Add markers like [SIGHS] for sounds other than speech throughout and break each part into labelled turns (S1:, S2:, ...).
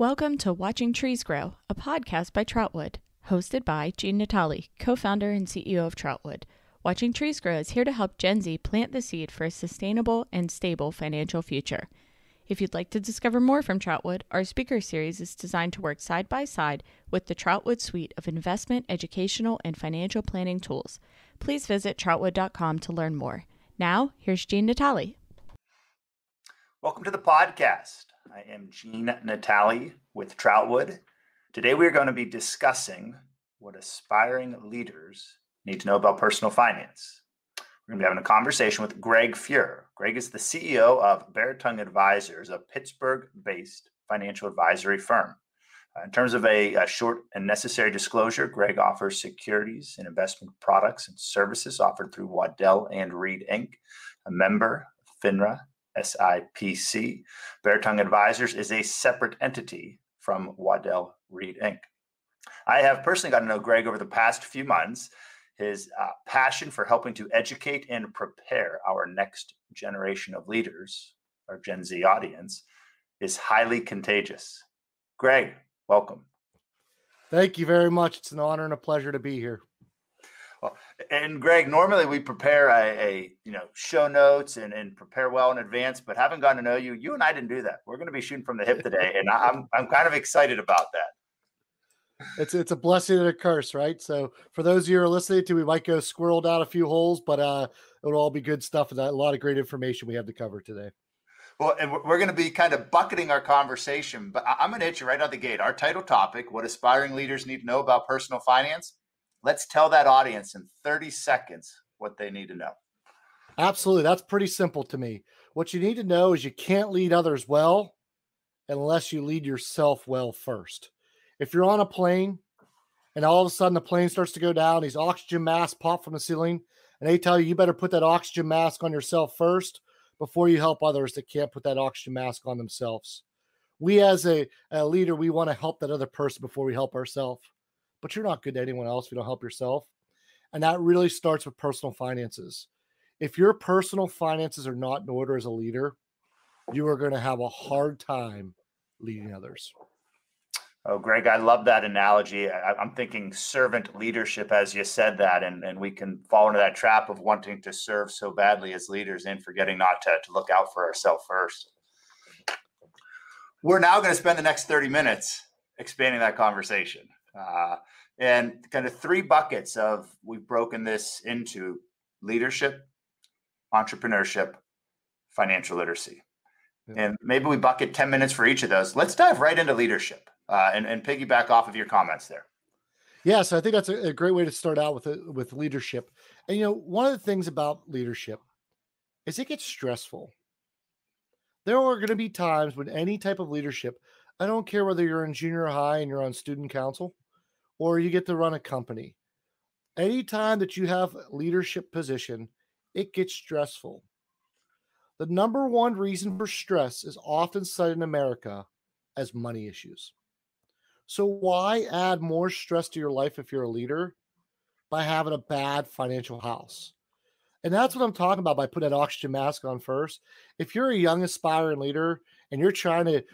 S1: Welcome to Watching Trees Grow, a podcast by Troutwood, hosted by Gene Natali, co founder and CEO of Troutwood. Watching Trees Grow is here to help Gen Z plant the seed for a sustainable and stable financial future. If you'd like to discover more from Troutwood, our speaker series is designed to work side by side with the Troutwood suite of investment, educational, and financial planning tools. Please visit troutwood.com to learn more. Now, here's Gene Natali.
S2: Welcome to the podcast. I am Gene Natali with Troutwood. Today we are going to be discussing what aspiring leaders need to know about personal finance. We're going to be having a conversation with Greg Fuhr. Greg is the CEO of Beratung Advisors, a Pittsburgh based financial advisory firm. Uh, in terms of a, a, short and necessary disclosure, Greg offers securities and investment products and services offered through Waddell and Reed Inc., a member of FINRA SIPC. Beratung Advisors is a separate entity from Waddell Reed Inc. I have personally got to know Greg over the past few months. His uh, passion for helping to educate and prepare our next generation of leaders, our Gen Z audience, is highly contagious. Greg, welcome.
S3: Thank you very much. It's an honor and a pleasure to be here.
S2: Well, and Greg, normally we prepare a, a, you know show notes and, and prepare well in advance, but having gotten to know you, you and I didn't do that. We're going to be shooting from the hip today, and I'm I'm kind of excited about that.
S3: It's it's a blessing and a curse, right? So for those of you who are listening to, we might go squirrel down a few holes, but uh, it'll all be good stuff and a lot of great information we have to cover today.
S2: Well, and we're going to be kind of bucketing our conversation, but I'm going to hit you right out the gate. Our title topic: What aspiring leaders need to know about personal finance Let's tell that audience in 30 seconds what they need to know.
S3: Absolutely. That's pretty simple to me. What you need to know is you can't lead others well unless you lead yourself well first. If you're on a plane and all of a sudden the plane starts to go down, these oxygen masks pop from the ceiling, and they tell you you better put that oxygen mask on yourself first before you help others that can't put that oxygen mask on themselves. We, as a, a leader, we want to help that other person before we help ourselves but you're not good to anyone else if you don't help yourself. And that really starts with personal finances. If your personal finances are not in order as a leader, you are going to have a hard time leading others.
S2: Oh, Greg, I love that analogy. I, am thinking servant leadership as you said that, and, and we can fall into that trap of wanting to serve so badly as leaders and forgetting not to, to look out for ourselves first. We're now going to spend the next 30 minutes expanding that conversation. Uh, and kind of three buckets of we've broken this into leadership, entrepreneurship, financial literacy. Yeah. And maybe we bucket 10 minutes for each of those. Let's dive right into leadership uh, and, and piggyback off of your comments there.
S3: Yeah, so I think that's a, a great way to start out with it, with leadership. And you know, one of the things about leadership is it gets stressful. There are going to be times when any type of leadership, I don't care whether you're in junior high and you're on student council, or you get to run a company. Anytime that you have leadership position, it gets stressful. The number one reason for stress is often cited in America as money issues. So why add more stress to your life if you're a leader by having a bad financial house? And that's what I'm talking about by putting that oxygen mask on first. If you're a young aspiring leader and you're trying to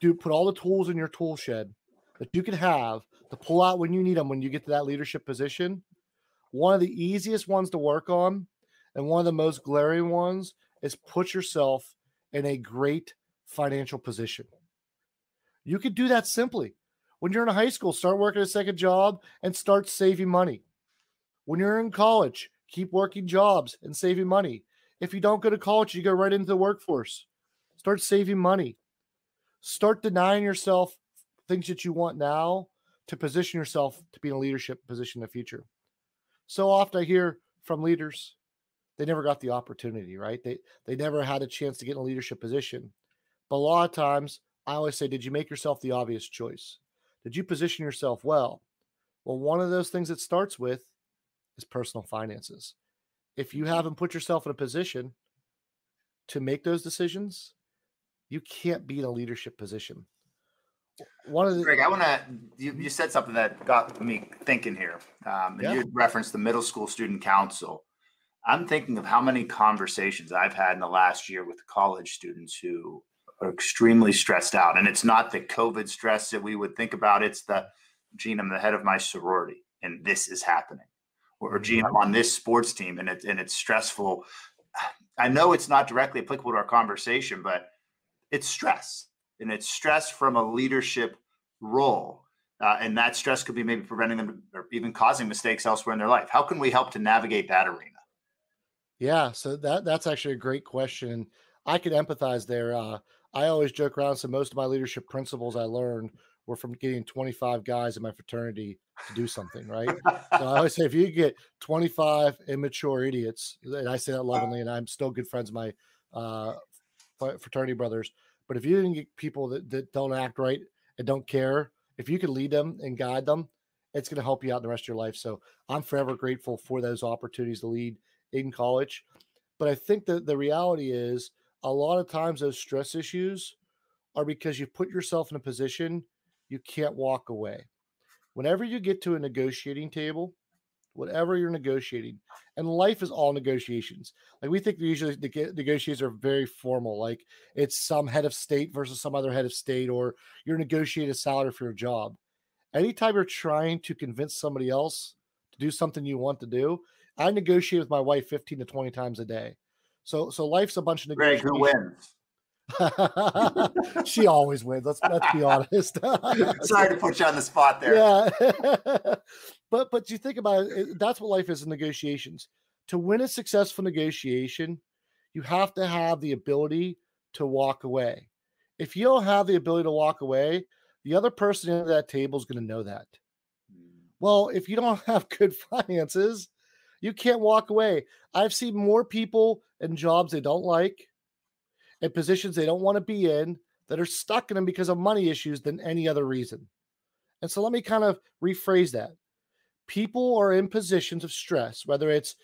S3: do put all the tools in your tool shed that you can have to pull out when you need them when you get to that leadership position. One of the easiest ones to work on and one of the most glaring ones is put yourself in a great financial position. You could do that simply. When you're in high school, start working a second job and start saving money. When you're in college, keep working jobs and saving money. If you don't go to college, you go right into the workforce. Start saving money. Start denying yourself things that you want now to position yourself to be in a leadership position in the future. So often I hear from leaders, they never got the opportunity, right? They they never had a chance to get in a leadership position. But a lot of times I always say, did you make yourself the obvious choice? Did you position yourself well? Well, one of those things it starts with is personal finances. If you mm-hmm. haven't put yourself in a position to make those decisions, you can't be in a leadership position
S2: one of the Greg, I want to. You, you, said something that got me thinking here. Um, and yeah. you referenced the middle school student council. I'm thinking of how many conversations I've had in the last year with college students who are extremely stressed out. And it's not the COVID stress that we would think about. It's the, Gene, I'm the head of my sorority and this is happening. Or Gene, I'm on this sports team and, it, and it's stressful. [SIGHS] I know it's not directly applicable to our conversation, but it's stress. And it's stress from a leadership role. Uh, and that stress could be maybe preventing them or even causing mistakes elsewhere in their life. How can we help to navigate that arena?
S3: Yeah, so that that's actually a great question. I could empathize there. Uh, I always joke around. So most of my leadership principles I learned were from getting 25 guys in my fraternity to do something, right? so I always say if you get 25 immature idiots, and I say that lovingly, and I'm still good friends with my uh, fraternity brothers, but if you didn't get people that, that don't act right and don't care, if you can lead them and guide them, it's going to help you out the rest of your life. So I'm forever grateful for those opportunities to lead in college. But I think that the reality is a lot of times those stress issues are because you put yourself in a position you can't walk away. Whenever you get to a negotiating table, whatever you're negotiating, and life is all negotiations. Like we think usually the negotiations are very formal, like it's some head of state versus some other head of state, or you're negotiating a salary for your job. Anytime you're trying to convince somebody else to do something you want to do, I negotiate with my wife 15 to 20 times a day. So so life's a bunch of
S2: negotiations. Greg, who wins? [LAUGHS]
S3: she always wins. Let's let's be [LAUGHS] honest. [LAUGHS]
S2: Sorry to put you on the spot there.
S3: Yeah, but but you think about it, that's what life is in negotiations. To win a successful negotiation, you have to have the ability to walk away. If you don't have the ability to walk away, the other person at that table is going to know that. Hmm. Well, if you don't [LAUGHS] have good finances, you can't walk away. I've seen more people in jobs they don't like, in positions they don't want to be in, that are stuck in them because of money issues than any other reason. And so let me kind of rephrase that. People are in positions of stress, whether it's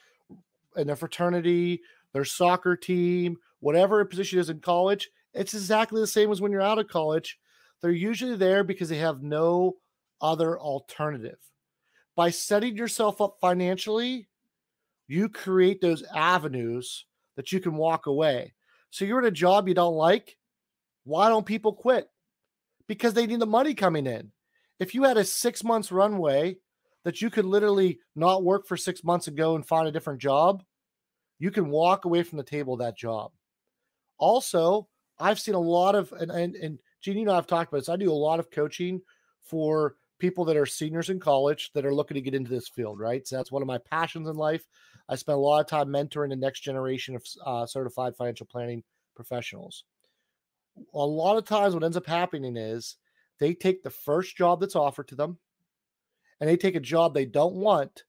S3: in a fraternity, their soccer team, whatever position is in college, it's exactly the same as when you're out of college. They're usually there because they have no other alternative. By setting yourself up financially, you create those avenues that you can walk away. So you're in a job you don't like. Why don't people quit? Because they need the money coming in. If you had a six months runway that you could literally not work for six months and go and find a different job, you can walk away from the table that job. Also, I've seen a lot of, and, and, and Gene, you know, I've talked about this. I do a lot of coaching for people that are seniors in college that are looking to get into this field, right? So that's one of my passions in life. I spend a lot of time mentoring the next generation of uh, certified financial planning professionals. A lot of times, what ends up happening is they take the first job that's offered to them and they take a job they don't want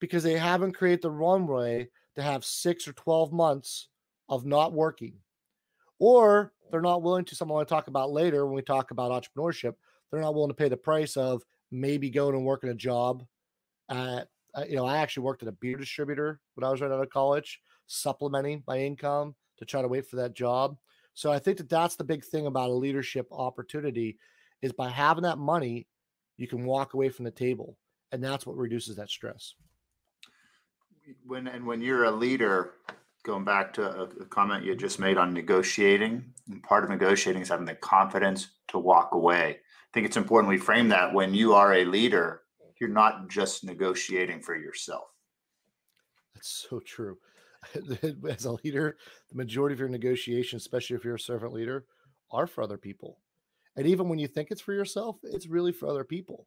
S3: because they haven't created the runway to have six or 12 months of not working. Or they're not willing to, something I want to talk about later when we talk about entrepreneurship, they're not willing to pay the price of maybe going and working a job at uh, you know i actually worked at a beer distributor when i was right out of college supplementing my income to try to wait for that job so i think that that's the big thing about a leadership opportunity is by having that money you can walk away from the table and that's what reduces that stress
S2: when and when you're a leader going back to a, a comment you just made on negotiating and part of negotiating is having the confidence to walk away I think it's important we frame that when you are a leader, you're not just negotiating for yourself.
S3: That's so true. [LAUGHS] As a leader, the majority of your negotiations, especially if you're a servant leader, are for other people. And even when you think it's for yourself, it's really for other people.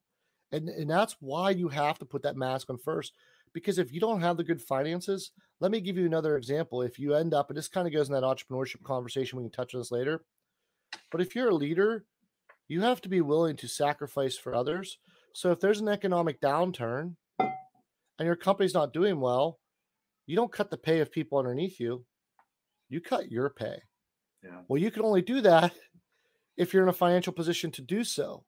S3: And, and that's why you have to put that mask on first. Because if you don't have the good finances, let me give you another example. If you end up, and this kind of goes in that entrepreneurship conversation, we can touch on this later. But if you're a leader you have to be willing to sacrifice for others. So if there's an economic downturn and your company's not doing well, you don't cut the pay of people underneath you. You cut your pay. Yeah. Well, you can only do that if you're in a financial position to do so.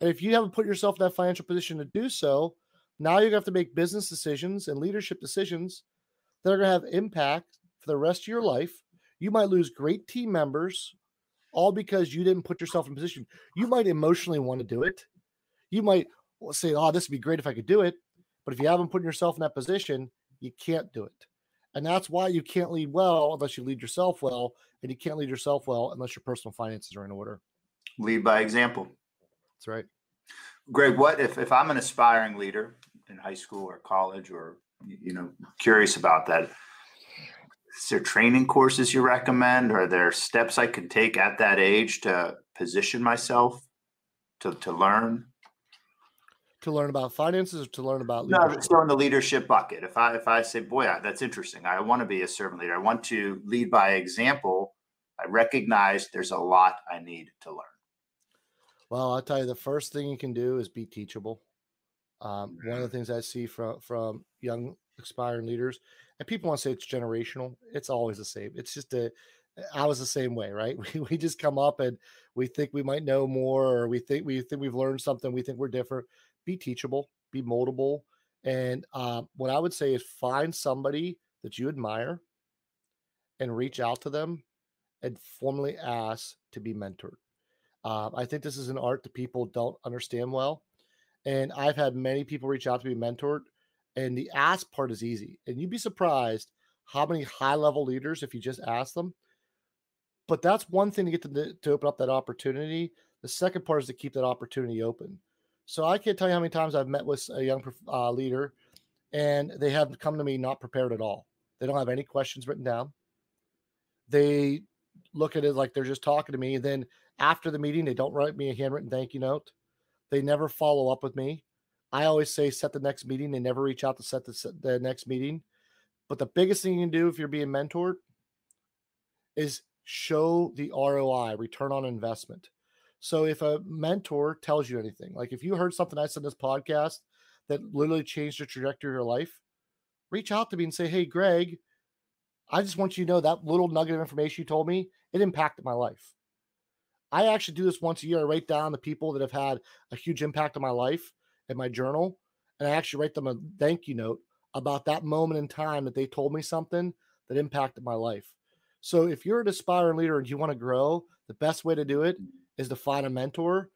S3: And if you haven't put yourself in that financial position to do so, now you're going to have to make business decisions and leadership decisions that are going to have impact for the rest of your life. You might lose great team members all because you didn't put yourself in position. You might emotionally want to do it. You might say, "Oh, this would be great if I could do it," but if you haven't put yourself in that position, you can't do it. And that's why you can't lead well unless you lead yourself well. And you can't lead yourself well unless your personal finances are in order.
S2: Lead by example.
S3: That's right.
S2: Greg, what if, if I'm an aspiring leader in high school or college or, you know, curious about that? Is there training courses you recommend? Are there steps I can take at that age to position myself to, to learn?
S3: To learn about finances or to learn about
S2: leadership? No, still in the leadership bucket. If I if I say, boy, that's interesting. I want to be a servant leader. I want to lead by example. I recognize there's a lot I need to learn.
S3: Well, I'll tell you, the first thing you can do is be teachable. Um, one of the things I see from from young aspiring leaders, and people want to say it's generational. It's always the same. It's just a. I was the same way, right? [LAUGHS] We, we just come up and we think we might know more, or we think we think we've learned something. We think we're different. Be teachable, be moldable, and uh, what I would say is find somebody that you admire and reach out to them and formally ask to be mentored. Uh, I think this is an art that people don't understand well. And I've had many people reach out to be mentored, and the ask part is easy. And you'd be surprised how many high level leaders, if you just ask them. But that's one thing to get to, to open up that opportunity. The second part is to keep that opportunity open. So I can't tell you how many times I've met with a young uh, leader and they have come to me not prepared at all. They don't have any questions written down. They look at it like they're just talking to me. And then after the meeting, they don't write me a handwritten thank you note. They never follow up with me. I always say set the next meeting. They never reach out to set the, the next meeting. But the biggest thing you can do if you're being mentored is show the ROI, return on investment. So if a mentor tells you anything, like if you heard something I said in this podcast that literally changed the trajectory of your life, reach out to me and say, Hey, Greg, I just want you to know that little nugget of information you told me, it impacted my life. I actually do this once a year. I write down the people that have had a huge impact on my life in my journal, and I actually write them a thank you note about that moment in time that they told me something that impacted my life. So if you're an aspiring leader and you want to grow, the best way to do it is to find a mentor.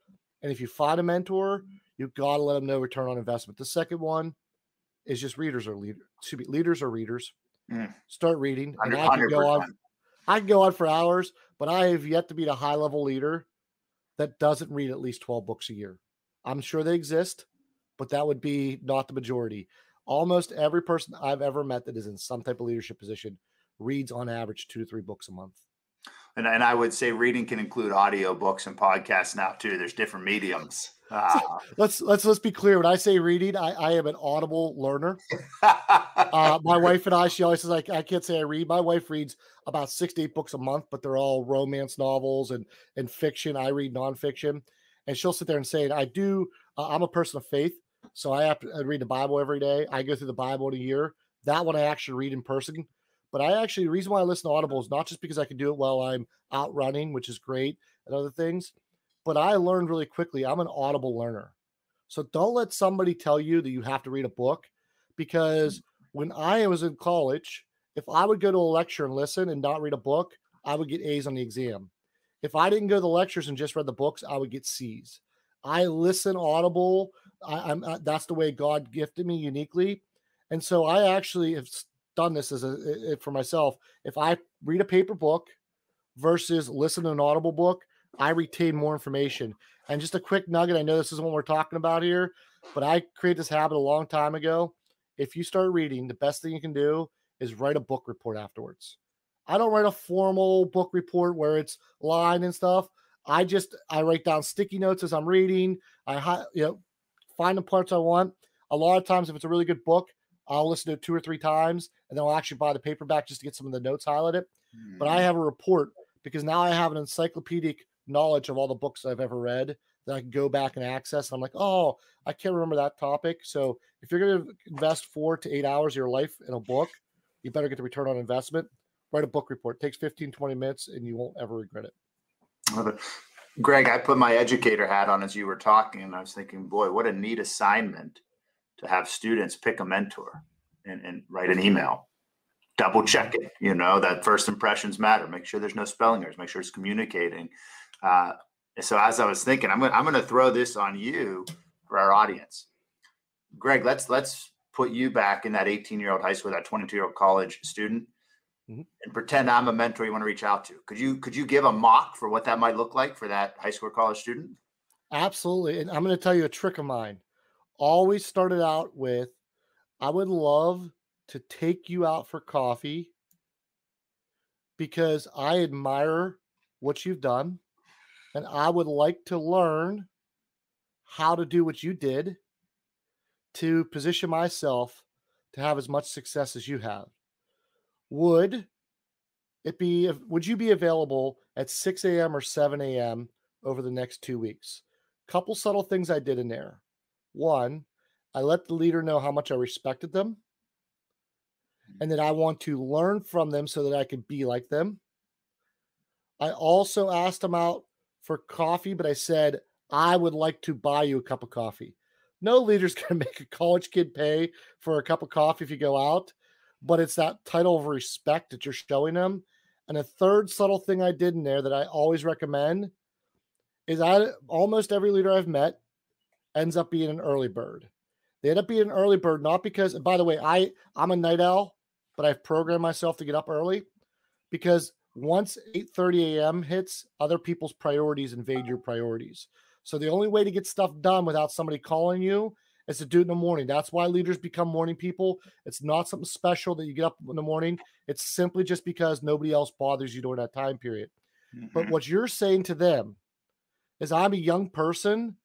S3: And if you find a mentor, you've got to let them know return on investment. The second one is just readers or leaders. Should be leaders or readers. Mm. Start reading. And I can go on. I can go on for hours, but I have yet to meet a high level leader that doesn't read at least 12 books a year. I'm sure they exist, but that would be not the majority. Almost every person I've ever met that is in some type of leadership position reads on average two to three books a month.
S2: And, and I would say reading can include audio books and podcasts now too. There's different mediums.
S3: Uh, [LAUGHS] let's let's let's be clear. When I say reading, I, I am an audible learner. [LAUGHS] uh, my wife and I, she always says like I can't say I read. My wife reads about six to eight books a month, but they're all romance novels and and fiction. I read nonfiction, and she'll sit there and say, "I do. Uh, I'm a person of faith, so I have to I read the Bible every day. I go through the Bible in a year. That one I actually read in person but I actually, the reason why I listen to Audible is not just because I can do it while I'm out running, which is great, and other things, but I learned really quickly. I'm an Audible learner. So don't let somebody tell you that you have to read a book because when I was in college, if I would go to a lecture and listen and not read a book, I would get A's on the exam. If I didn't go to the lectures and just read the books, I would get C's. I listen Audible. I, am uh, that's the way God gifted me uniquely, and so I actually have done this as a for myself. If I read a paper book versus listen to an audible book, I retain more information. And just a quick nugget, I know this isn't what we're talking about here, but I created this habit a long time ago. If you start reading, the best thing you can do is write a book report afterwards. I don't write a formal book report where it's line and stuff. I just I write down sticky notes as I'm reading. I you know find the parts I want. A lot of times, if it's a really good book, I'll listen to it two or three times and then I'll actually buy the paperback just to get some of the notes highlighted. Mm-hmm. But I mm. have a report because now I have an encyclopedic knowledge of all the books I've ever read that I can go back and access. And I'm like, oh, I can't remember that topic. So if you're going to invest four to eight hours of your life in a book, you better get the return on investment. Write a book report. It takes 15, 20 minutes and you won't ever regret it.
S2: Greg, I put my educator hat on as you were talking, and I was thinking, boy, what a neat assignment to have students pick a mentor and, and write an email double check it you know that first impressions matter make sure there's no spelling errors make sure it's communicating uh, so as i was thinking i'm gonna, I'm gonna throw this on you for our audience greg let's let's put you back in that 18 year old high school, that 22 year old college student, mm-hmm. and pretend I'm a mentor you want to reach out to. Could you could you give a mock for what that might look like for that high school or college student?
S3: Absolutely. And I'm going to tell you a trick of mine. Always started out with I would love to take you out for coffee because I admire what you've done and I would like to learn how to do what you did to position myself to have as much success as you have. Would it be would you be available at 6 a.m. or 7 a.m. over the next two weeks? Couple subtle things I did in there. One, I let the leader know how much I respected them mm. and that I want to learn from them so that I can be like them. I also asked them out for coffee, but I said, I would like to buy you a cup of coffee. No leader's [LAUGHS] going to make a college kid pay for a cup of coffee if you go out, but it's that title of respect that you're showing them. And a third subtle thing I did in there that I always recommend is I almost every leader I've met ends up being an early bird. They end up being an early bird, not because, by the way, I I'm a night owl, but I've programmed myself to get up early because once 8:30 a.m. hits, other people's priorities invade your priorities. So the only way to get stuff done without somebody calling you is to do it in the morning. That's why leaders become morning people. It's not something special that you get up in the morning. It's simply just because nobody else bothers you during that time period. Mm-hmm. But what you're saying to them is I'm a young person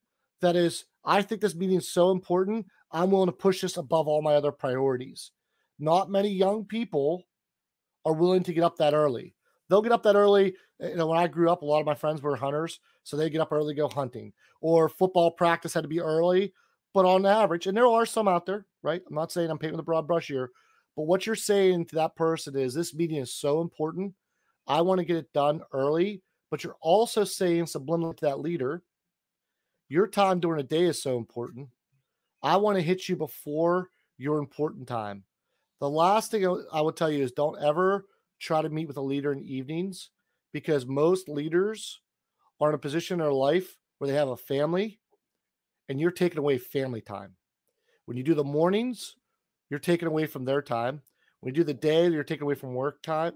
S3: that is I think this meeting is so important. I'm willing to push this above all my other priorities. Not many young people are willing to get up that early. They'll get up that early. Eh, you know, when I grew up, a lot of my friends were hunters, so they get up early, go hunting. Or football practice had to be early, but on average, and there are some out there, right? I'm not saying I'm painting a broad brush here, but what you're saying to that person is this meeting is so important. I want to get it done early, but you're also saying subliminally to that leader, your time during a day is so important. I want to hit you before your important time. The last thing I would tell you is don't ever try to meet with a leader in evenings because most leaders are in a position in their life where they have a family and you're taking away family time. When you do the mornings, you're taking away from their time. When you do the day, you're taking away from work time.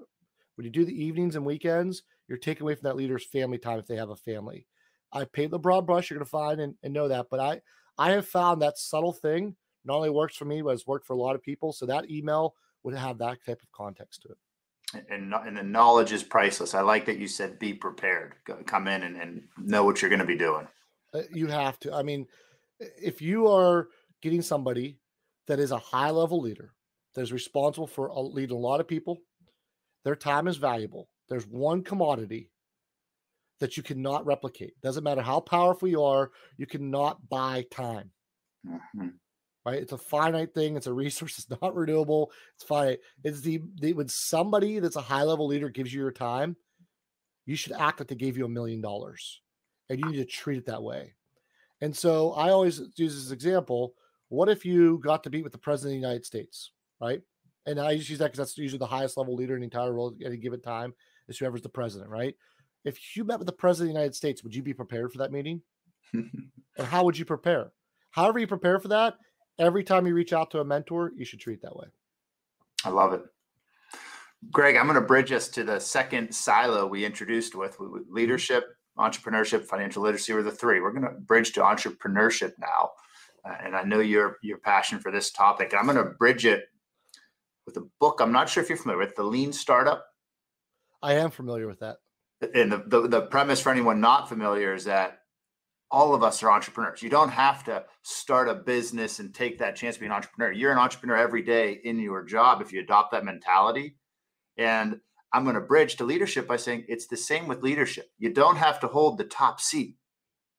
S3: When you do the evenings and weekends, you're taking away from that leader's family time if they have a family. I paint the broad brush, you're going to find and, and know that. But I, I have found that subtle thing not only works for me, but it's worked for a lot of people. So that email would have that type of context to it
S2: and and the knowledge is priceless. I like that you said be prepared. Come in and, and know what you're going to be doing.
S3: Uh, you have to. I mean, if you are getting somebody that is a high level leader that is responsible for leading a lot of people, their time is valuable. There's one commodity that you cannot replicate. Doesn't matter how powerful you are, you cannot buy time. Mm-hmm right? It's a finite thing. It's a resource. [LAUGHS] It's not renewable. It's finite. It's the, the when somebody that's a high level leader gives you your time, you should act like they gave you a million dollars, and you need to treat it that way. And so I always use this example. What if you got to meet with the president of the United States, right? And I just use that because that's usually the highest level leader in the entire world at any given time is whoever's the president, right? If you met with the president of the United States, would you be prepared for that meeting? [LAUGHS] or how would you prepare? However, you prepare for that every time you reach out to a mentor, you should treat that way.
S2: I love it. Greg, I'm going to bridge us to the second silo we introduced with, with leadership, entrepreneurship, financial literacy were the three. We're going to bridge to entrepreneurship now. Uh, and I know your your passion for this topic. I'm going to bridge it with a book. I'm not sure if you're familiar with the Lean Startup.
S3: I am familiar with that.
S2: And the, the, the premise for anyone not familiar is that all of us are entrepreneurs. You don't have to start a business and take that chance to be an entrepreneur. You're an entrepreneur every day in your job if you adopt that mentality. And I'm going to bridge to leadership by saying it's the same with leadership. You don't have to hold the top seat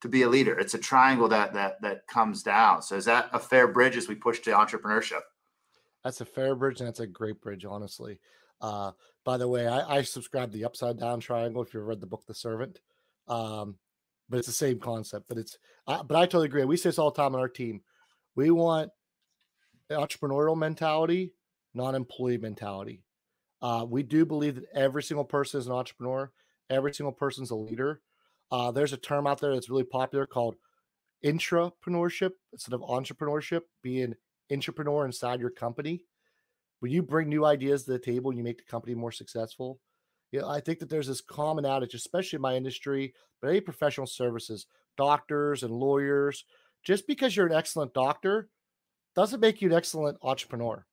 S2: to be a leader. It's a triangle that that that comes down. So is that a fair bridge as we push to entrepreneurship?
S3: That's a fair bridge, and that's a great bridge, honestly. Uh, by the way, I, I subscribe the Upside Down Triangle. If you've read the book The Servant, um, but it's the same concept. But it's, I, but I totally agree. We say this all the time on our team. We want entrepreneurial mentality, not employee mentality. Uh, we do believe that every single person is an entrepreneur. Every single person is a leader. Uh, there's a term out there that's really popular called intrapreneurship instead of entrepreneurship, being an entrepreneur inside your company, when you bring new ideas to the table and you make the company more successful, you know, I think that there's this common adage, especially in my industry, but any professional services, doctors and lawyers, just because you're an excellent doctor doesn't make you an excellent entrepreneur.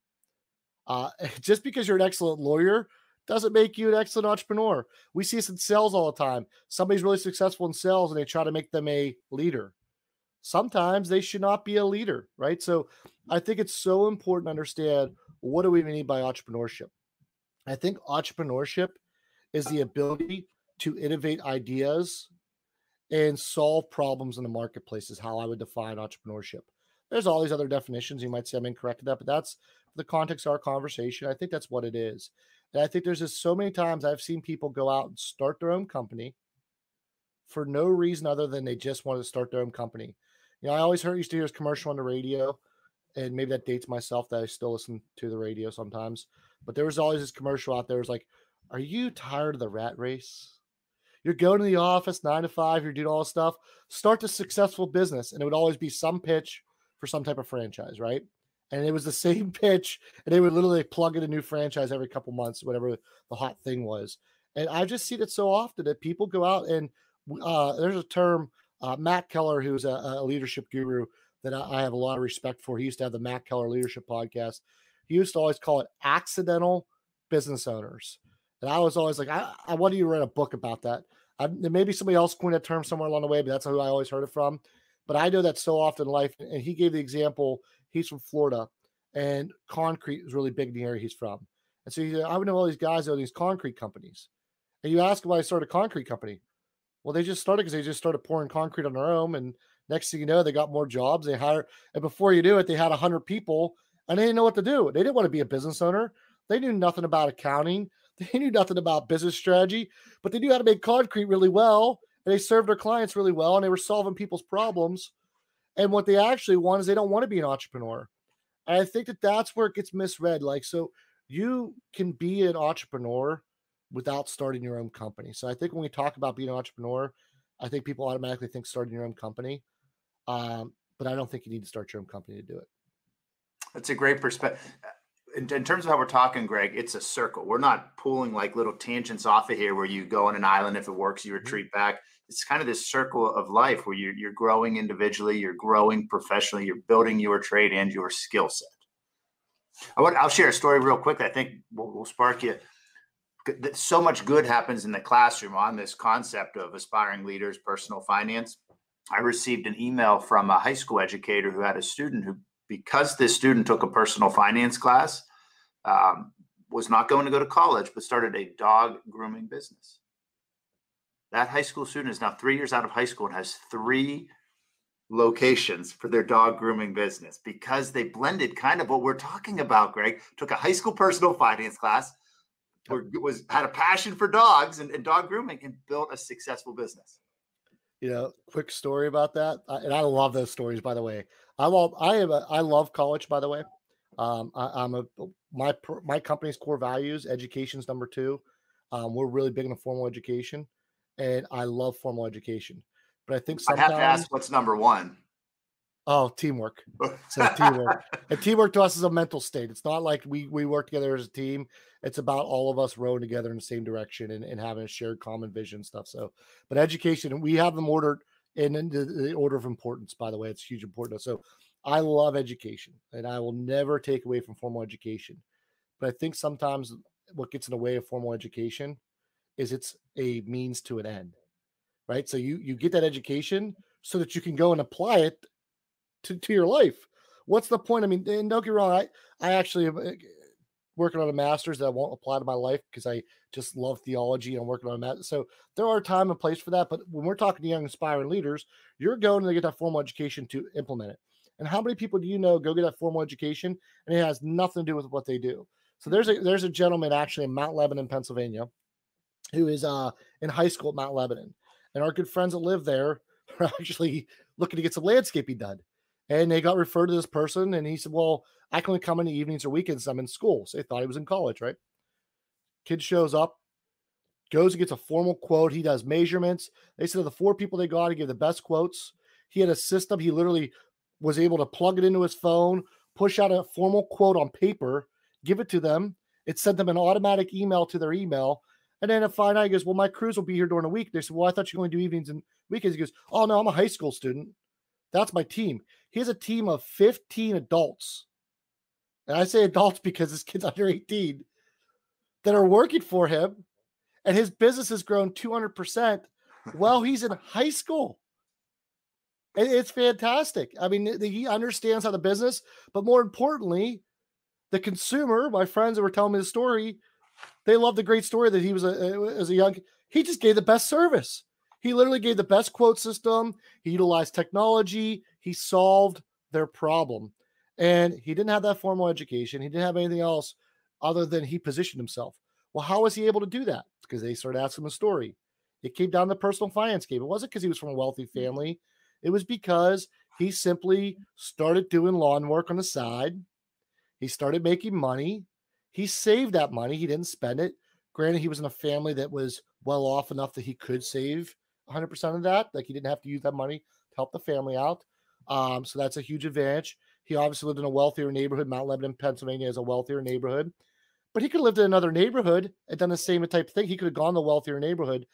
S3: Uh, [LAUGHS] just because you're an excellent lawyer doesn't make you an excellent entrepreneur. We see this in sales all the time. Somebody's really successful in sales and they try to make them a leader. Sometimes they should not be a leader, right? So I think it's so important to understand what do we mean by entrepreneurship? I think entrepreneurship is the ability to innovate ideas and solve problems in the marketplace is how I would define entrepreneurship. There's all these other definitions. You might say I'm incorrect in that, but that's the context of our conversation. I think that's what it is. And I think there's just so many times I've seen people go out and start their own company for no reason other than they just wanted to start their own company. You know, I always heard used to hear this commercial on the radio, and maybe that dates myself that I still listen to the radio sometimes. But there was always this commercial out there. It was like, "Are you tired of the rat race? You're going to the office nine to five. You're doing all this stuff. Start a successful business." And it would always be some pitch for some type of franchise, right? And it was the [LAUGHS] same pitch, and they would literally plug in a new franchise every couple months, whatever the hot thing was. And I've just see it so often that people go out and uh, there's a term, uh, Matt Keller, who's a, a leadership guru that I, have a lot of respect for. He used to have the Matt Keller Leadership Podcast. He used to always call it accidental business owners. And I was always like, I, I want you write a book about that. I, maybe somebody else coined that term somewhere along the way, but that's who I always heard it from. But I know that so often in life. And he gave the example, he's from Florida and concrete is really big in the area he's from. And so he said, I would know all these guys that own these concrete companies. And you ask why I started a concrete company. Well, they just started because they just started pouring concrete on their own. And next thing you know, they got more jobs. They hire, and before you knew it, they had 100 people and they didn't know what to do. They didn't want to be a business owner. They knew nothing about accounting. [LAUGHS] They knew nothing about business strategy, but they knew how to make concrete really well. And they served their clients really well and they were solving people's problems. And what they actually want is they don't want to be an entrepreneur. And I think that that's where it gets misread. Like, so you can be an entrepreneur without starting your own company. So I think when we talk about being an entrepreneur, I think people automatically think starting your own company. Um, but I don't think you need to start your own company to do it.
S2: That's a great perspective. In, in, terms of how we're talking, Greg, it's a circle. We're not pulling like little tangents off of here where you go on an island. If it works, you mm-hmm. retreat back. It's kind of this circle of life where you're, you're growing individually, you're growing professionally, you're building your trade and your skill set. I want, I'll share a story real quick. I think will, will spark you. So much good happens in the classroom on this concept of aspiring leaders, personal finance. I received an email from a high school educator who had a student who because this student took a personal finance class, um, was not going to go to college, but started a dog grooming business. That high school student is now three years out of high school and has three locations for their dog grooming business because they blended kind of what we're talking about. Greg took a high school personal finance class, was had a passion for dogs and, and dog grooming, and built a successful business
S3: you know, quick story about that. And I love those stories, by the way. I love, I am, a, I love college, by the way. Um, I, am a, my, my company's core values, education's number two. Um, we're really big into formal education and I love formal education. But I think sometimes
S2: I have to ask what's number one.
S3: Oh, teamwork. So [LAUGHS] teamwork. and teamwork to us is a mental state. It's not like we we work together as a team. It's about all of us rowing together in the same direction and, and having a shared common vision stuff. So, but education, we have them ordered in, in the, the, order of importance. By the way, it's huge importance. So, I love education, and I will never take away from formal education. But I think sometimes what gets in the way of formal education is it's a means to an end, right? So you you get that education so that you can go and apply it to, to your life. What's the point? I mean, and don't get wrong, I I actually am uh, working on a master's that won't apply to my life because I just love theology and I'm working on that. So there are time and place for that. But when we're talking to young aspiring leaders, you're going to get that formal education to implement it. And how many people do you know go get that formal education and it has nothing to do with what they do? So there's a there's a gentleman actually in Mount Lebanon, Pennsylvania, who is uh in high school at Mount Lebanon. And our good friends that live there are [LAUGHS] actually looking to get some landscaping done and they got referred to this person and he said well i can only come in the evenings or weekends i'm in school so they thought he was in college right kid shows up goes and gets a formal quote he does measurements they said the four people they got to give the best quotes he had a system he literally was able to plug it into his phone push out a formal quote on paper, give it to them. It sent them an automatic email to their email. And then five night, he goes, Well, my crews will be here during the week. They said, Well, I thought you only do evenings and weekends. He goes, Oh, no, I'm a high school student. That's my team. He has a team of 15 adults. And I say adults [LAUGHS] because his kid's under 18 that are working for him. And his business has grown 200% [LAUGHS] while he's in high school. It's fantastic. I mean, he understands how the business, but more importantly, the consumer, my friends that were telling me the story, they love the great story that he was a, as a young, he just gave the best service. He literally gave the best quote system. He utilized technology. He solved their problem. And he didn't have that formal education. He didn't have anything else other than he positioned himself. Well, how was he able to do that? Because they started asking him a story. It came down to personal finance game. It wasn't because he was from a wealthy hmm. family. It was because he simply started doing lawn work on the side. He started making money. He saved that money. He didn't spend it. Granted, he was in a family that was well off enough that he could save 100% of that. Like he didn't have to use that money to help the family out. Um, so that's a huge advantage. He obviously lived in a wealthier neighborhood. Mount Lebanon, Pennsylvania is a wealthier neighborhood. But he could have lived in another neighborhood and done the same type of thing. He could have gone to a wealthier neighborhood.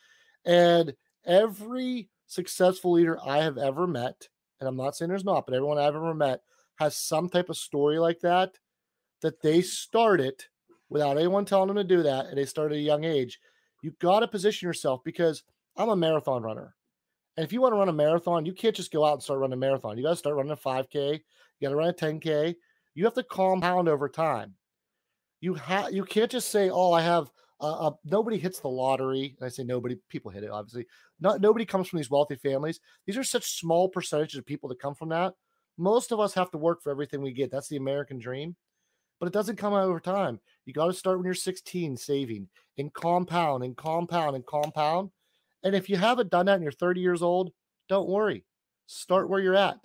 S3: And every successful leader I have ever met, and I'm not saying there's not, but everyone I've ever met has some type of story like that, that they started without anyone telling them to do that, and they started at a young age. You got to position yourself because I'm a marathon runner. And if you want to run a marathon, you can't just go out and start running a marathon. You got to start running a 5K. You got to run a 10K. You have to compound over time. You have you can't just say, "Oh, I have uh, uh, nobody hits the lottery. And I say nobody, people hit it, obviously. Not nobody comes from these wealthy families. These are such small percentages of people that come from that. Most of us have to work for everything we get. That's the American dream. But it doesn't come out over time. You got to start when you're 16 saving and compound and compound and compound. And if you haven't done that and you're 30 years old, don't worry. Start where you're at.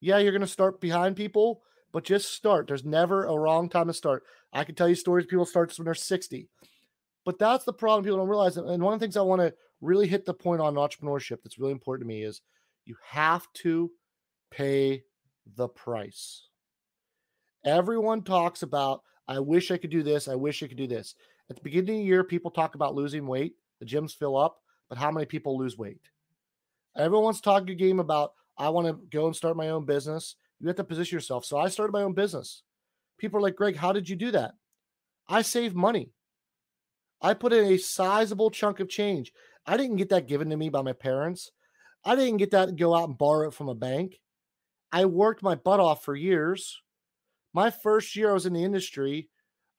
S3: Yeah, you're going to start behind people, but just start. There's never a wrong time to start. I can tell you stories people start when they're 60. But that's the problem people don't realize. And one of the things I want to really hit the point on entrepreneurship that's really important to me is you have to pay the price. Everyone talks about, I wish I could do this. I wish I could do this. At the beginning of the year, people talk about losing weight. The gyms fill up, but how many people lose weight? Everyone's talking a game about, I want to go and start my own business. You have to position yourself. So I started my own business. People are like, Greg, how did you do that? I saved money. I put in a sizable chunk of change. I didn't get that given to me by my parents. I didn't get that go out and borrow it from a bank. I worked my butt off for years. My first year I was in the industry,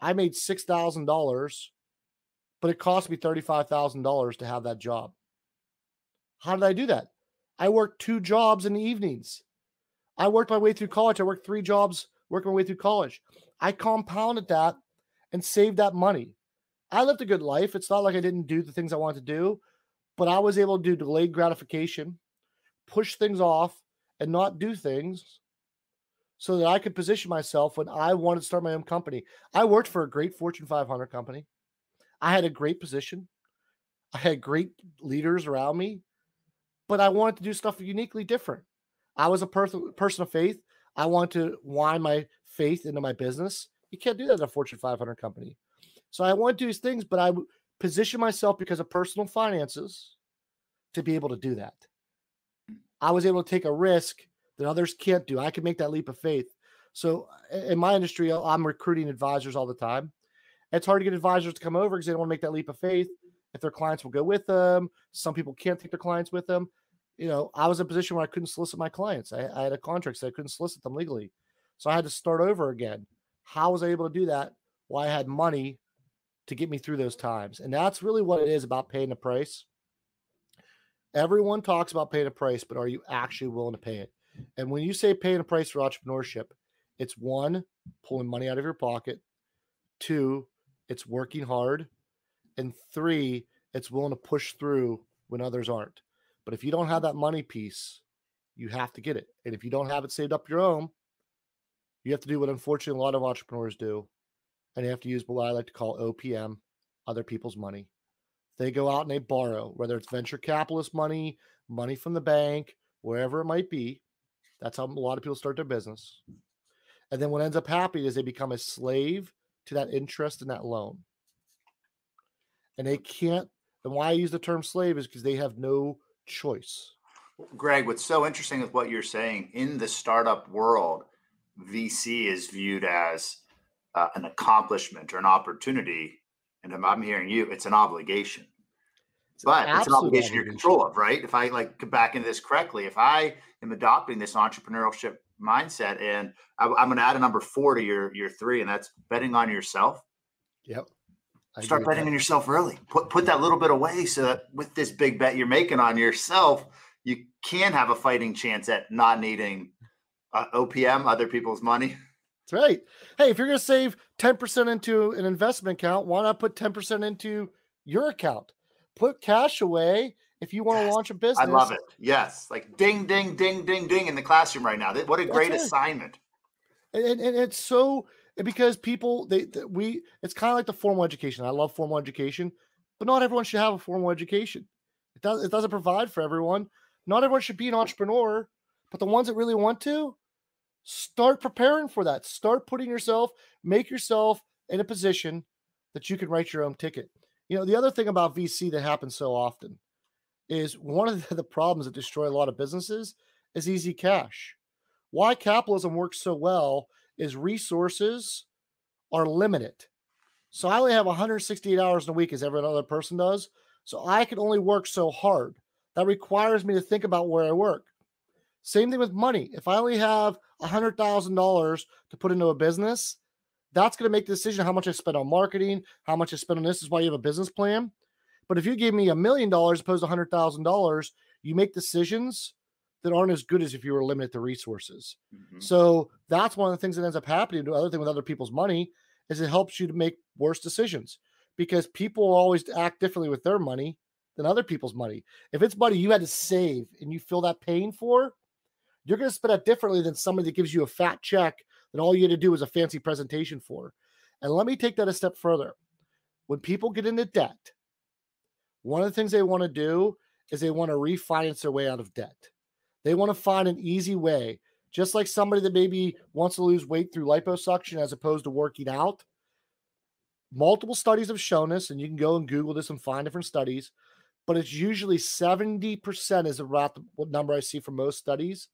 S3: I made $6,000, but it cost me $35,000 to have that job. How did I do that? I worked two jobs in the evenings. I worked my way through college. I worked three jobs working my way through college. I compounded that and saved that money. I lived a good life. It's not like I didn't do the things I wanted to do, but I was able to do delayed gratification, push things off, and not do things so that I could position myself when I wanted to start my own company. I worked for a great Fortune 500 company. I had a great position. I had great leaders around me, but I wanted to do stuff uniquely different. I was a person person of faith. I wanted to wind my faith into my business. You can't do that in a Fortune 500 company. So I want to do these things, but I position myself because of personal finances to be able to do that. I was able to take a risk that others can't do. I can make that leap of faith. So in my industry, I'm recruiting advisors all the time. It's hard to get advisors to come over because they don't want to make that leap of faith. If their clients will go with them, some people can't take their clients with them. You know, I was in a position where I couldn't solicit my clients. I, I had a contract, so I couldn't solicit them legally. So I had to start over again. How was I able to do that? Well, I had money to get me through those times. And that's really what it is about paying the price. Everyone talks about paying a price, but are you actually willing to pay it? And when you say paying a price for entrepreneurship, it's one, pulling money out of your pocket, two, it's working hard, and three, it's willing to push through when others aren't. But if you don't have that money piece, you have to get it. And if you don't have it saved up your own, you have to do what unfortunately a lot of entrepreneurs do and they have to use what I like to call OPM, other people's money. They go out and they borrow, whether it's venture capitalist money, money from the bank, wherever it might be. That's how a lot of people start their business. And then what ends up happening is they become a slave to that interest and that loan. And they can't, and why I use the term slave is because they have no choice.
S2: Greg, what's so interesting with what you're saying in the startup world, VC is viewed as uh, an accomplishment or an opportunity. And if I'm hearing you, it's an obligation. It's but it's an obligation, you're in control of, right? If I like back into this correctly, if I am adopting this entrepreneurship mindset and I, am going to add a number four to your your three, and that's betting on yourself.
S3: Yep.
S2: I Start betting on yourself early. Put put that little bit away so that with this big bet you're making on yourself, you can have a fighting chance at not needing uh, OPM, other people's money.
S3: That's right. Hey, if you're going to save 10% into an investment account, why not put 10% into your account? Put cash away if you want yes. to launch a business. I
S2: love it. Yes. Like ding, ding, ding, ding, ding in the classroom right now. What a great assignment.
S3: And, and, and, it's so because people they, they we it's kind of like the formal education. I love formal education, but not everyone should have a formal education. It does it doesn't provide for everyone. Not everyone should be an entrepreneur, but the ones that really want to start preparing for that. Start putting yourself, make yourself in a position that you can write your own ticket. You know, the other thing about VC that happens so often is one of [LAUGHS] the problems that destroy a lot of businesses is easy cash. Why capitalism works so well is resources are limited. So I only have 168 hours in a week as every other person does. So I can only work so hard. That requires me to think about where I work. Same thing with money. If I only have $100,000 to put into a business, that's going to make the decision how much I spend on marketing, how much I spend on this. this is why you have a business plan. But if you give me a million dollars opposed to hundred thousand dollars, you make decisions that aren't as good as if you were limited to resources. Mm-hmm. So that's one of the things that ends up happening. The other thing with other people's money is it helps you to make worse decisions because people always act differently with their money than other people's money. If it's money you had to save and you feel that pain for, you're going to spend it differently than somebody that gives you a fat check that all you had to do was a fancy presentation for. And let me take that a step further. When people get into debt, one of the things they want to do is they want to refinance their way out of debt. They want to find an easy way, just like somebody that maybe wants to lose weight through liposuction as opposed to working out. Multiple studies have shown this, and you can go and Google this and find different studies, but it's usually 70% is about the number I see for most studies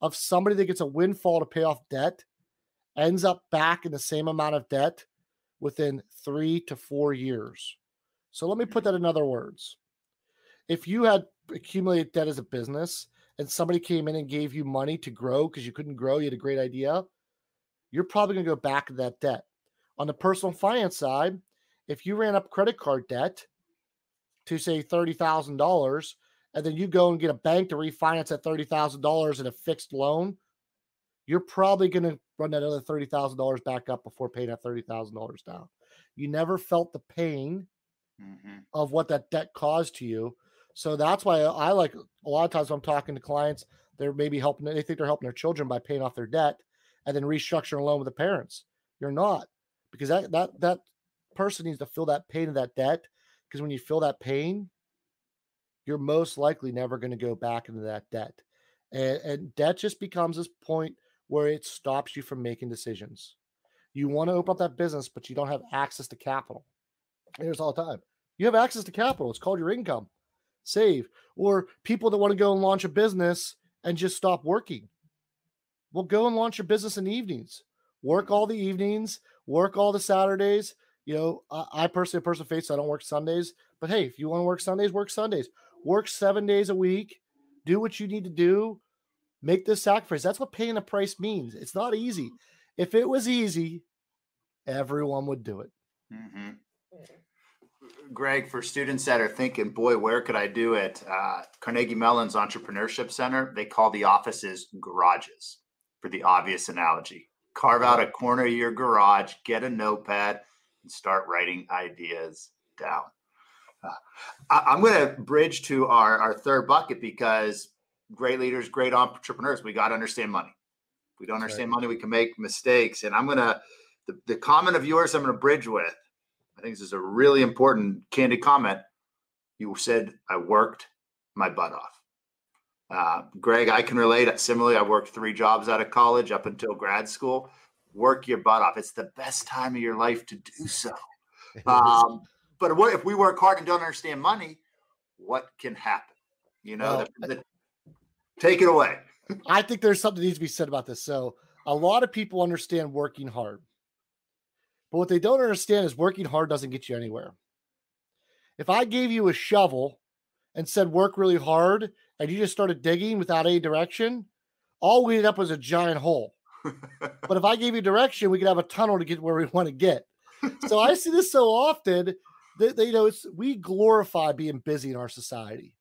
S3: of somebody that gets a windfall to pay off debt ends up back in the same amount of debt within three to four years. So let me put mm-hmm. that in other words. If you had accumulated debt as a business and somebody came in and gave you money to grow because you couldn't grow, you had a great idea, you're probably going to go back to that debt. On the personal finance side, if you ran up credit card debt to say $30,000 and then you go and get a bank to refinance that $30,000 in a fixed loan, you're probably going to run that other $30,000 back up before paying that $30,000 down. You never felt the pain mm-hmm. of what that debt caused to you. So that's why I like a lot of times when I'm talking to clients, they're maybe helping, they think they're helping their children by paying off their debt and then restructuring a loan with the parents. You're not because that, that, that person needs to feel that pain of that debt. Because when you feel that pain, you're most likely never going to go back into that debt. And, and debt just becomes this point where it stops you from making decisions. You want to open up that business, but you don't have access to capital. Here's all the time. You have access to capital. It's called your income. Save. Or people that want to go and launch a business and just stop working. Well, go and launch your business in the evenings. Work all the evenings, work all the Saturdays. You know, I, I personally, a person face, so I don't work Sundays. But hey, if you want to work Sundays, work Sundays work seven days a week, do what you need to do, make this sacrifice. That's what paying a price means. It's not easy. If it was easy, everyone would do it. Mm-hmm.
S2: Greg, for students that are thinking, boy, where could I do it? Uh, Carnegie Mellon's Entrepreneurship Center, they call the offices garages for the obvious analogy. Carve out a corner of your garage, get a notepad, and start writing ideas down. I, am going to bridge to our, our third bucket because great leaders, great entrepreneurs, we got to understand money. If we don't understand right. money, we can make mistakes. And I'm going to, the, the comment of yours I'm going to bridge with, I think this is a really important candid comment. You said, I worked my butt off. Uh, Greg, I can relate. Similarly, I worked three jobs out of college up until grad school. Work your butt off. It's the best time of your life to do so. [LAUGHS] Um, but if we work hard and don't understand money, what can happen? You know, well, the, the, take it away. [LAUGHS]
S3: I think there's something that needs to be said about this. So, a lot of people understand working hard, but what they don't understand is working hard doesn't get you anywhere. If I gave you a shovel and said work really hard and you just started digging without any direction, all we ended up was a giant hole. but if I gave you direction, we could have a tunnel to get where we want to get. So I [LAUGHS] see this so often that, that you know it's we glorify being busy in our society.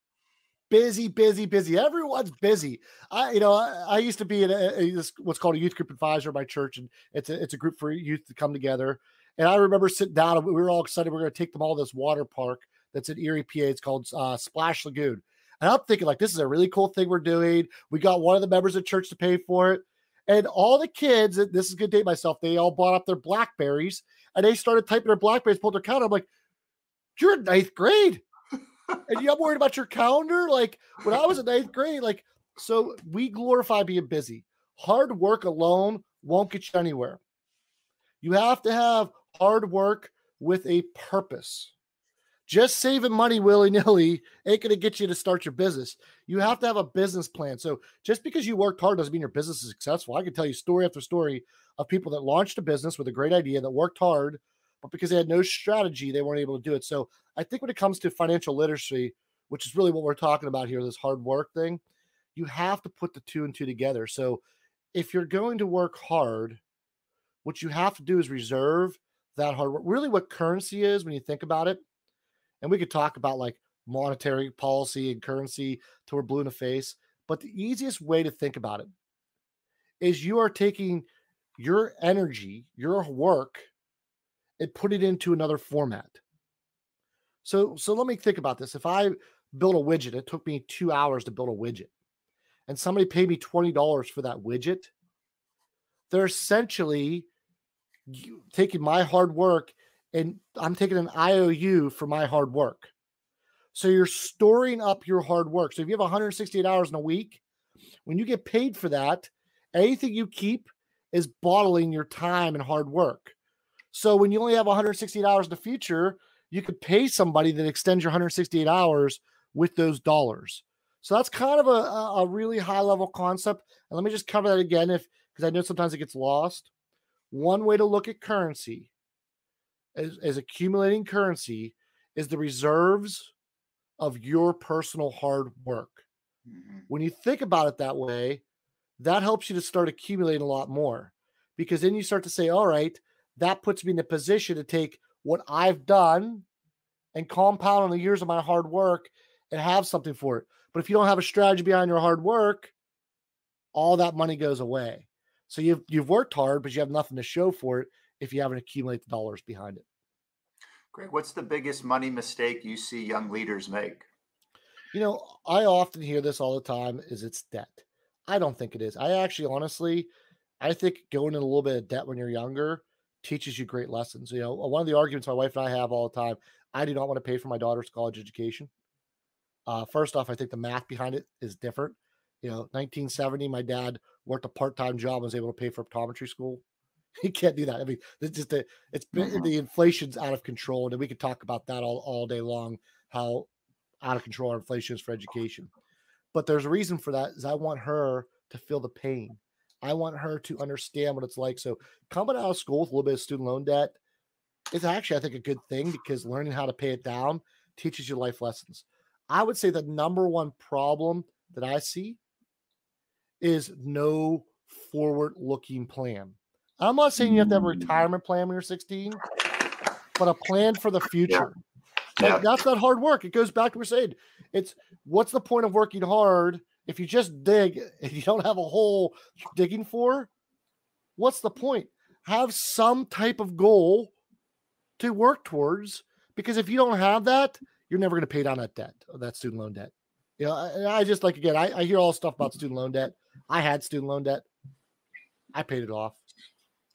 S3: Busy, busy, busy. Everyone's busy. I, you know, I, I used to be in a, a, what's called a youth group advisor at my church, and it's a it's a group for youth to come together. And I remember sitting down, and we were all excited. We are going to take them all to this water park that's in Erie, PA. It's called uh, Splash Lagoon. And I'm thinking, like, this is a really cool thing we're doing. We got one of the members of church to pay for it. And all the kids, this is good date myself, they all bought up their Blackberries and they started typing their Blackberries, pulled their calendar. I'm like, you're in ninth grade. And you I'm worried about your calendar. Like when I was in ninth grade, like, so we glorify being busy. Hard work alone won't get you anywhere. You have to have hard work with a purpose. Just saving money willy nilly ain't going to get you to start your business. You have to have a business plan. So just because you worked hard doesn't mean your business is successful. I can tell you story after story of people that launched a business with a great idea that worked hard, but because they had no strategy, they weren't able to do it. So I think when it comes to financial literacy, which is really what we're talking about here, this hard work thing, you have to put the two and two together. So if you're going to work hard, what you have to do is reserve that hard work. Really, what currency is when you think about it and we could talk about like monetary policy and currency till we're blue in the face. But the easiest way to think about it is you are taking your energy, your work, and put it into another format. So, so let me think about this. If I build a widget, it took me two hours to build a widget, and somebody paid me $20 for that widget, they're essentially taking my hard work and I'm taking an IOU for my hard work. So you're storing up your hard work. So if you have 168 hours in a week, when you get paid for that, anything you keep is bottling your time and hard work. So when you only have 168 hours in the future, you could pay somebody that extends your 168 hours with those dollars. So that's kind of a, a really high level concept. And let me just cover that again if because I know sometimes it gets lost. One way to look at currency as, as accumulating currency is the reserves of your personal hard work. Mm-hmm. When you think about it that way, that helps you to start accumulating a lot more because then you start to say, all right, that puts me in a position to take what I've done and compound on the years of my hard work and have something for it. But if you don't have a strategy behind your hard work, all that money goes away. So you've you've worked hard, but you have nothing to show for it if you haven't accumulated the dollars behind it.
S2: Greg, what's the biggest money mistake you see young leaders make?
S3: You know, I often hear this all the time is it's debt. I don't think it is. I actually honestly I think going in a little bit of debt when you're younger teaches you great lessons. You know, one of the arguments my wife and I have all the time, I do not want to pay for my daughter's college education. Uh, first off, I think the math behind it is different. You know, 1970, my dad worked a part-time job and was able to pay for optometry school. [LAUGHS] He can't do that. I mean, it's just a, it's been mm-hmm. the inflation's out of control, and we could talk about that all, all day long. How out of control our inflation is for education, but there's a reason for that. Is I want her to feel the pain. I want her to understand what it's like. So coming out of school with a little bit of student loan debt is actually, I think, a good thing because learning how to pay it down teaches you life lessons. I would say the number one problem that I see is no forward looking plan. I'm not saying you have to have a retirement plan when you're 16, but a plan for the future. Yeah. that's not hard work. It goes back to what we're saying. It's what's the point of working hard if you just dig [LAUGHS] and you don't have a hole digging for? What's the point? Have some type of goal to work towards because if you don't have that, you're never going to pay down that debt, uh, that student loan debt. You know, I, I just like again, I, I hear all stuff about student loan debt. I had student loan debt. I paid it off.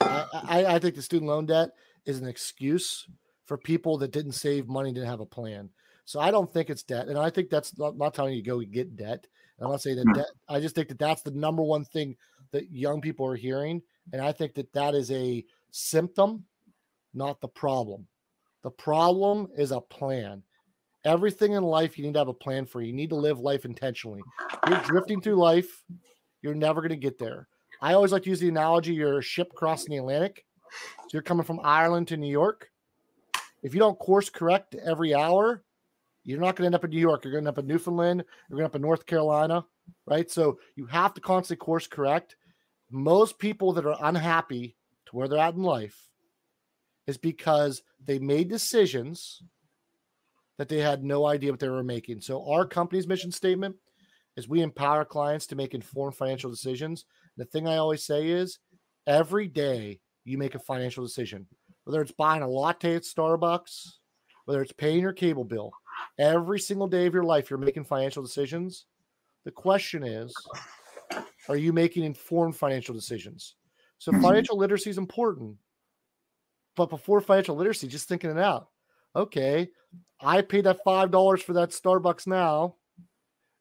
S3: I, I, think the student loan debt is an excuse for people that didn't save money, didn't have a plan. So I don't think it's debt, and I think that's not, not telling you to go get debt. And I'll say that, hmm. that I just think that that's the number one thing that young people are hearing, and I think that that is a symptom, not the problem. The problem is a plan. Everything in life you need to have a plan for. You need to live life intentionally. You're drifting through life, you're never going to get there. I always like to use the analogy you're a ship crossing the Atlantic. So you're coming from Ireland to New York. If you don't course correct every hour, you're not going to end up in New York. You're going to end up in Newfoundland. You're going to end up in North Carolina, right? So you have to constantly course correct. Most people that are unhappy to where they're at in life is because they made decisions that they had no idea what they were making. So our company's mission statement is we empower clients to make informed financial decisions. The thing I always say is every day you make a financial decision, whether it's buying a latte at Starbucks, whether it's paying your cable bill, every single day of your life you're making financial decisions. The question is, are you making informed financial decisions? So mm-hmm. financial literacy is important. But before financial literacy, just thinking it out. Okay, I paid that five dollars for that Starbucks now.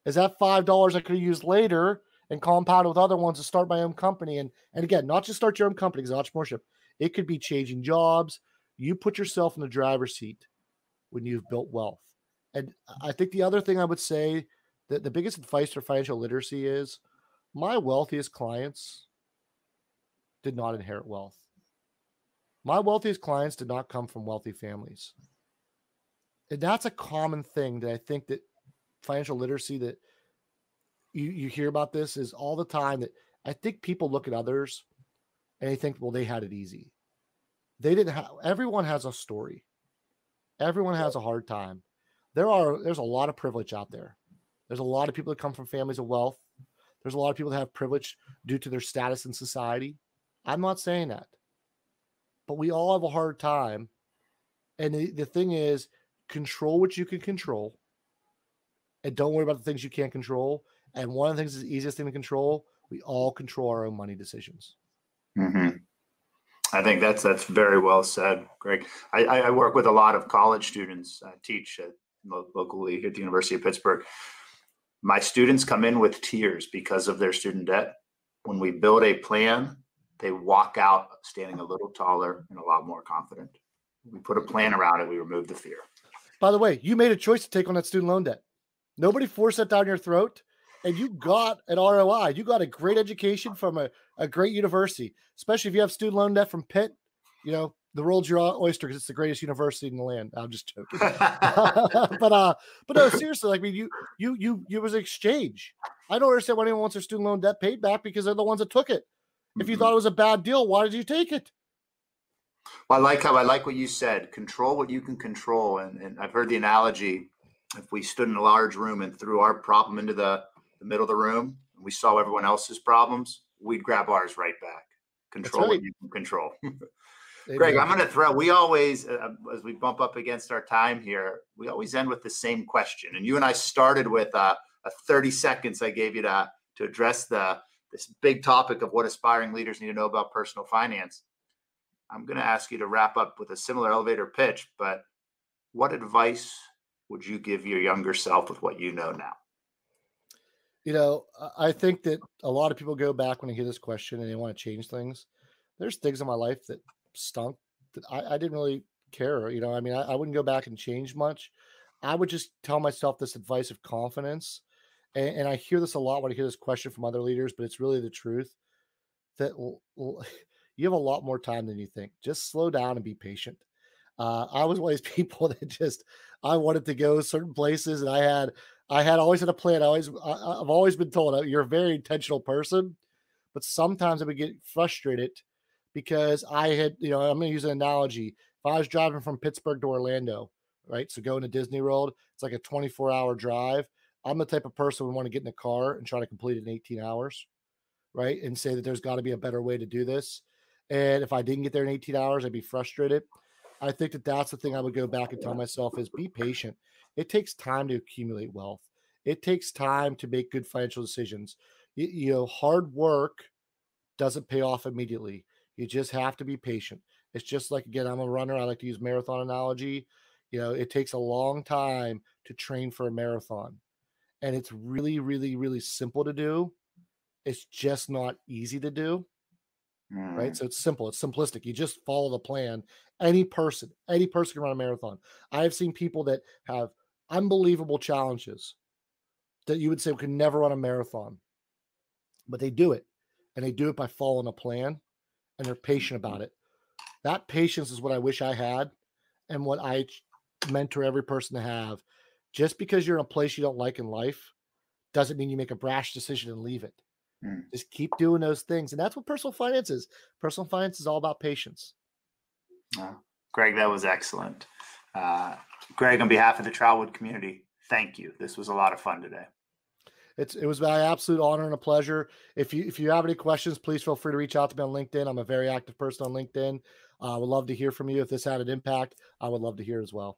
S3: Is that five dollars I could use later and compound with other ones to start my own company? And and again, not just start your own company because entrepreneurship. It could be changing jobs. You put yourself in the driver's seat when you've built wealth. And I think the other thing I would say that the biggest advice for financial literacy is my wealthiest clients did not inherit wealth. My wealthiest clients did not come from wealthy families. And that's a common thing that I think that financial literacy that you, you hear about this is all the time that I think people look at others and they think, well, they had it easy. They didn't have everyone has a story. Everyone has a hard time. There are there's a lot of privilege out there. There's a lot of people that come from families of wealth. There's a lot of people that have privilege due to their status in society. I'm not saying that. But we all have a hard time. And the, the thing is, control what you can control and don't worry about the things you can't control. And one of the things is the easiest thing to control. We all control our own money decisions.
S2: Mm-hmm. I think that's that's very well said, Greg. I, I work with a lot of college students. I teach at, locally here at the University of Pittsburgh. My students come in with tears because of their student debt. When we build a plan, they walk out standing a little taller and a lot more confident. We put a plan around it. We remove the fear.
S3: By the way, you made a choice to take on that student loan debt. Nobody forced that down your throat. And you got an ROI. You got a great education from a, a great university, especially if you have student loan debt from Pitt. You know, the world's your oyster because it's the greatest university in the land. I'm just joking. [LAUGHS] [LAUGHS] but uh, but no, seriously, like I mean, you you you you was an exchange. I don't understand why anyone wants their student loan debt paid back because they're the ones that took it. If you mm-hmm. thought it was a bad deal, why did you take it?
S2: Well, I like how I like what you said. Control what you can control, and, and I've heard the analogy. If we stood in a large room and threw our problem into the, the middle of the room, and we saw everyone else's problems, we'd grab ours right back. Control right. what you can control. [LAUGHS] Greg, I'm going to throw. We always, uh, as we bump up against our time here, we always end with the same question. And you and I started with uh, a 30 seconds I gave you to to address the this big topic of what aspiring leaders need to know about personal finance. I'm going to ask you to wrap up with a similar elevator pitch, but what advice would you give your younger self with what you know now?
S3: You know, I think that a lot of people go back when they hear this question and they want to change things. There's things in my life that stunk I, I didn't really care. You know, I mean, I, I, wouldn't go back and change much. I would just tell myself this advice of confidence. And, and I hear this a lot when I hear this question from other leaders, but it's really the truth that [LAUGHS] you have a lot more time than you think. Just slow down and be patient. Uh, I was one of these [LAUGHS] people that just I wanted to go certain places, and I had I had always had a plan. I always I, I've always been told uh, you're a very intentional person, but sometimes I would get frustrated because I had you know I'm going to use an analogy. If I was driving from Pittsburgh to Orlando, right, so going to Disney World, it's like a 24 hour drive. I'm the type of person who want to get in the car and try to complete it in 18 hours, right, and say that there's got to be a better way to do this. And if I didn't get there in 18 hours, I'd be frustrated. I think that that's the thing I would go back and tell myself is be patient. It takes time to accumulate wealth. It takes time to make good financial decisions. You, you know, hard work doesn't pay off immediately. You just have to be patient. It's just like again, I'm a runner. I like to use marathon analogy. You know, it takes a long time to train for a marathon. and it's really, really, really simple to do. It's just not easy to do.
S2: Mm.
S3: Right. So it's simple. It's simplistic. You just follow the plan. Any person, any person can run a marathon. I have seen people that have unbelievable challenges that you would say could never run a marathon, but they do it. And they do it by following a plan and they're patient about it. That patience is what I wish I had and what I mentor every person to have. Just because you're in a place you don't like in life doesn't mean you make a brash decision and leave it.
S2: Mm.
S3: Just keep doing those things. And that's what personal finance is. Personal finance is all about patience.
S2: Oh, Greg, that was excellent. Uh, Greg, on behalf of the Troutwood community, thank you. This was a lot of fun today.
S3: It's it was my absolute honor and a pleasure. If you if you have any questions, please feel free to reach out to me on LinkedIn. I'm a very active person on LinkedIn. I uh, would love to hear from you. If this had an impact, I would love to hear as well.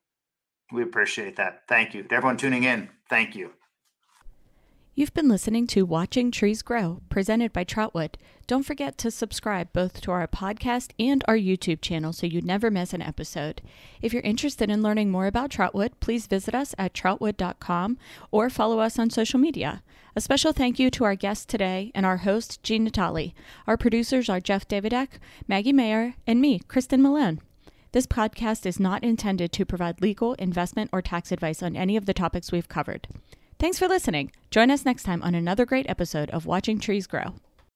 S2: We appreciate that. Thank you. To everyone tuning in, thank you.
S1: You've been listening to Watching Trees Grow, presented by Troutwood. Don't forget to subscribe both to our podcast and our YouTube channel so you never miss an episode. If you're interested in learning more about Troutwood, please visit us at troutwood.com or follow us on social media. A special thank you to our guest today and our host, Gene Natali. Our producers are Jeff Davidek, Maggie Mayer, and me, Kristen Malone. This podcast is not intended to provide legal, investment, or tax advice on any of the topics we've covered. Thanks for listening. Join us next time on another great episode of Watching Trees Grow.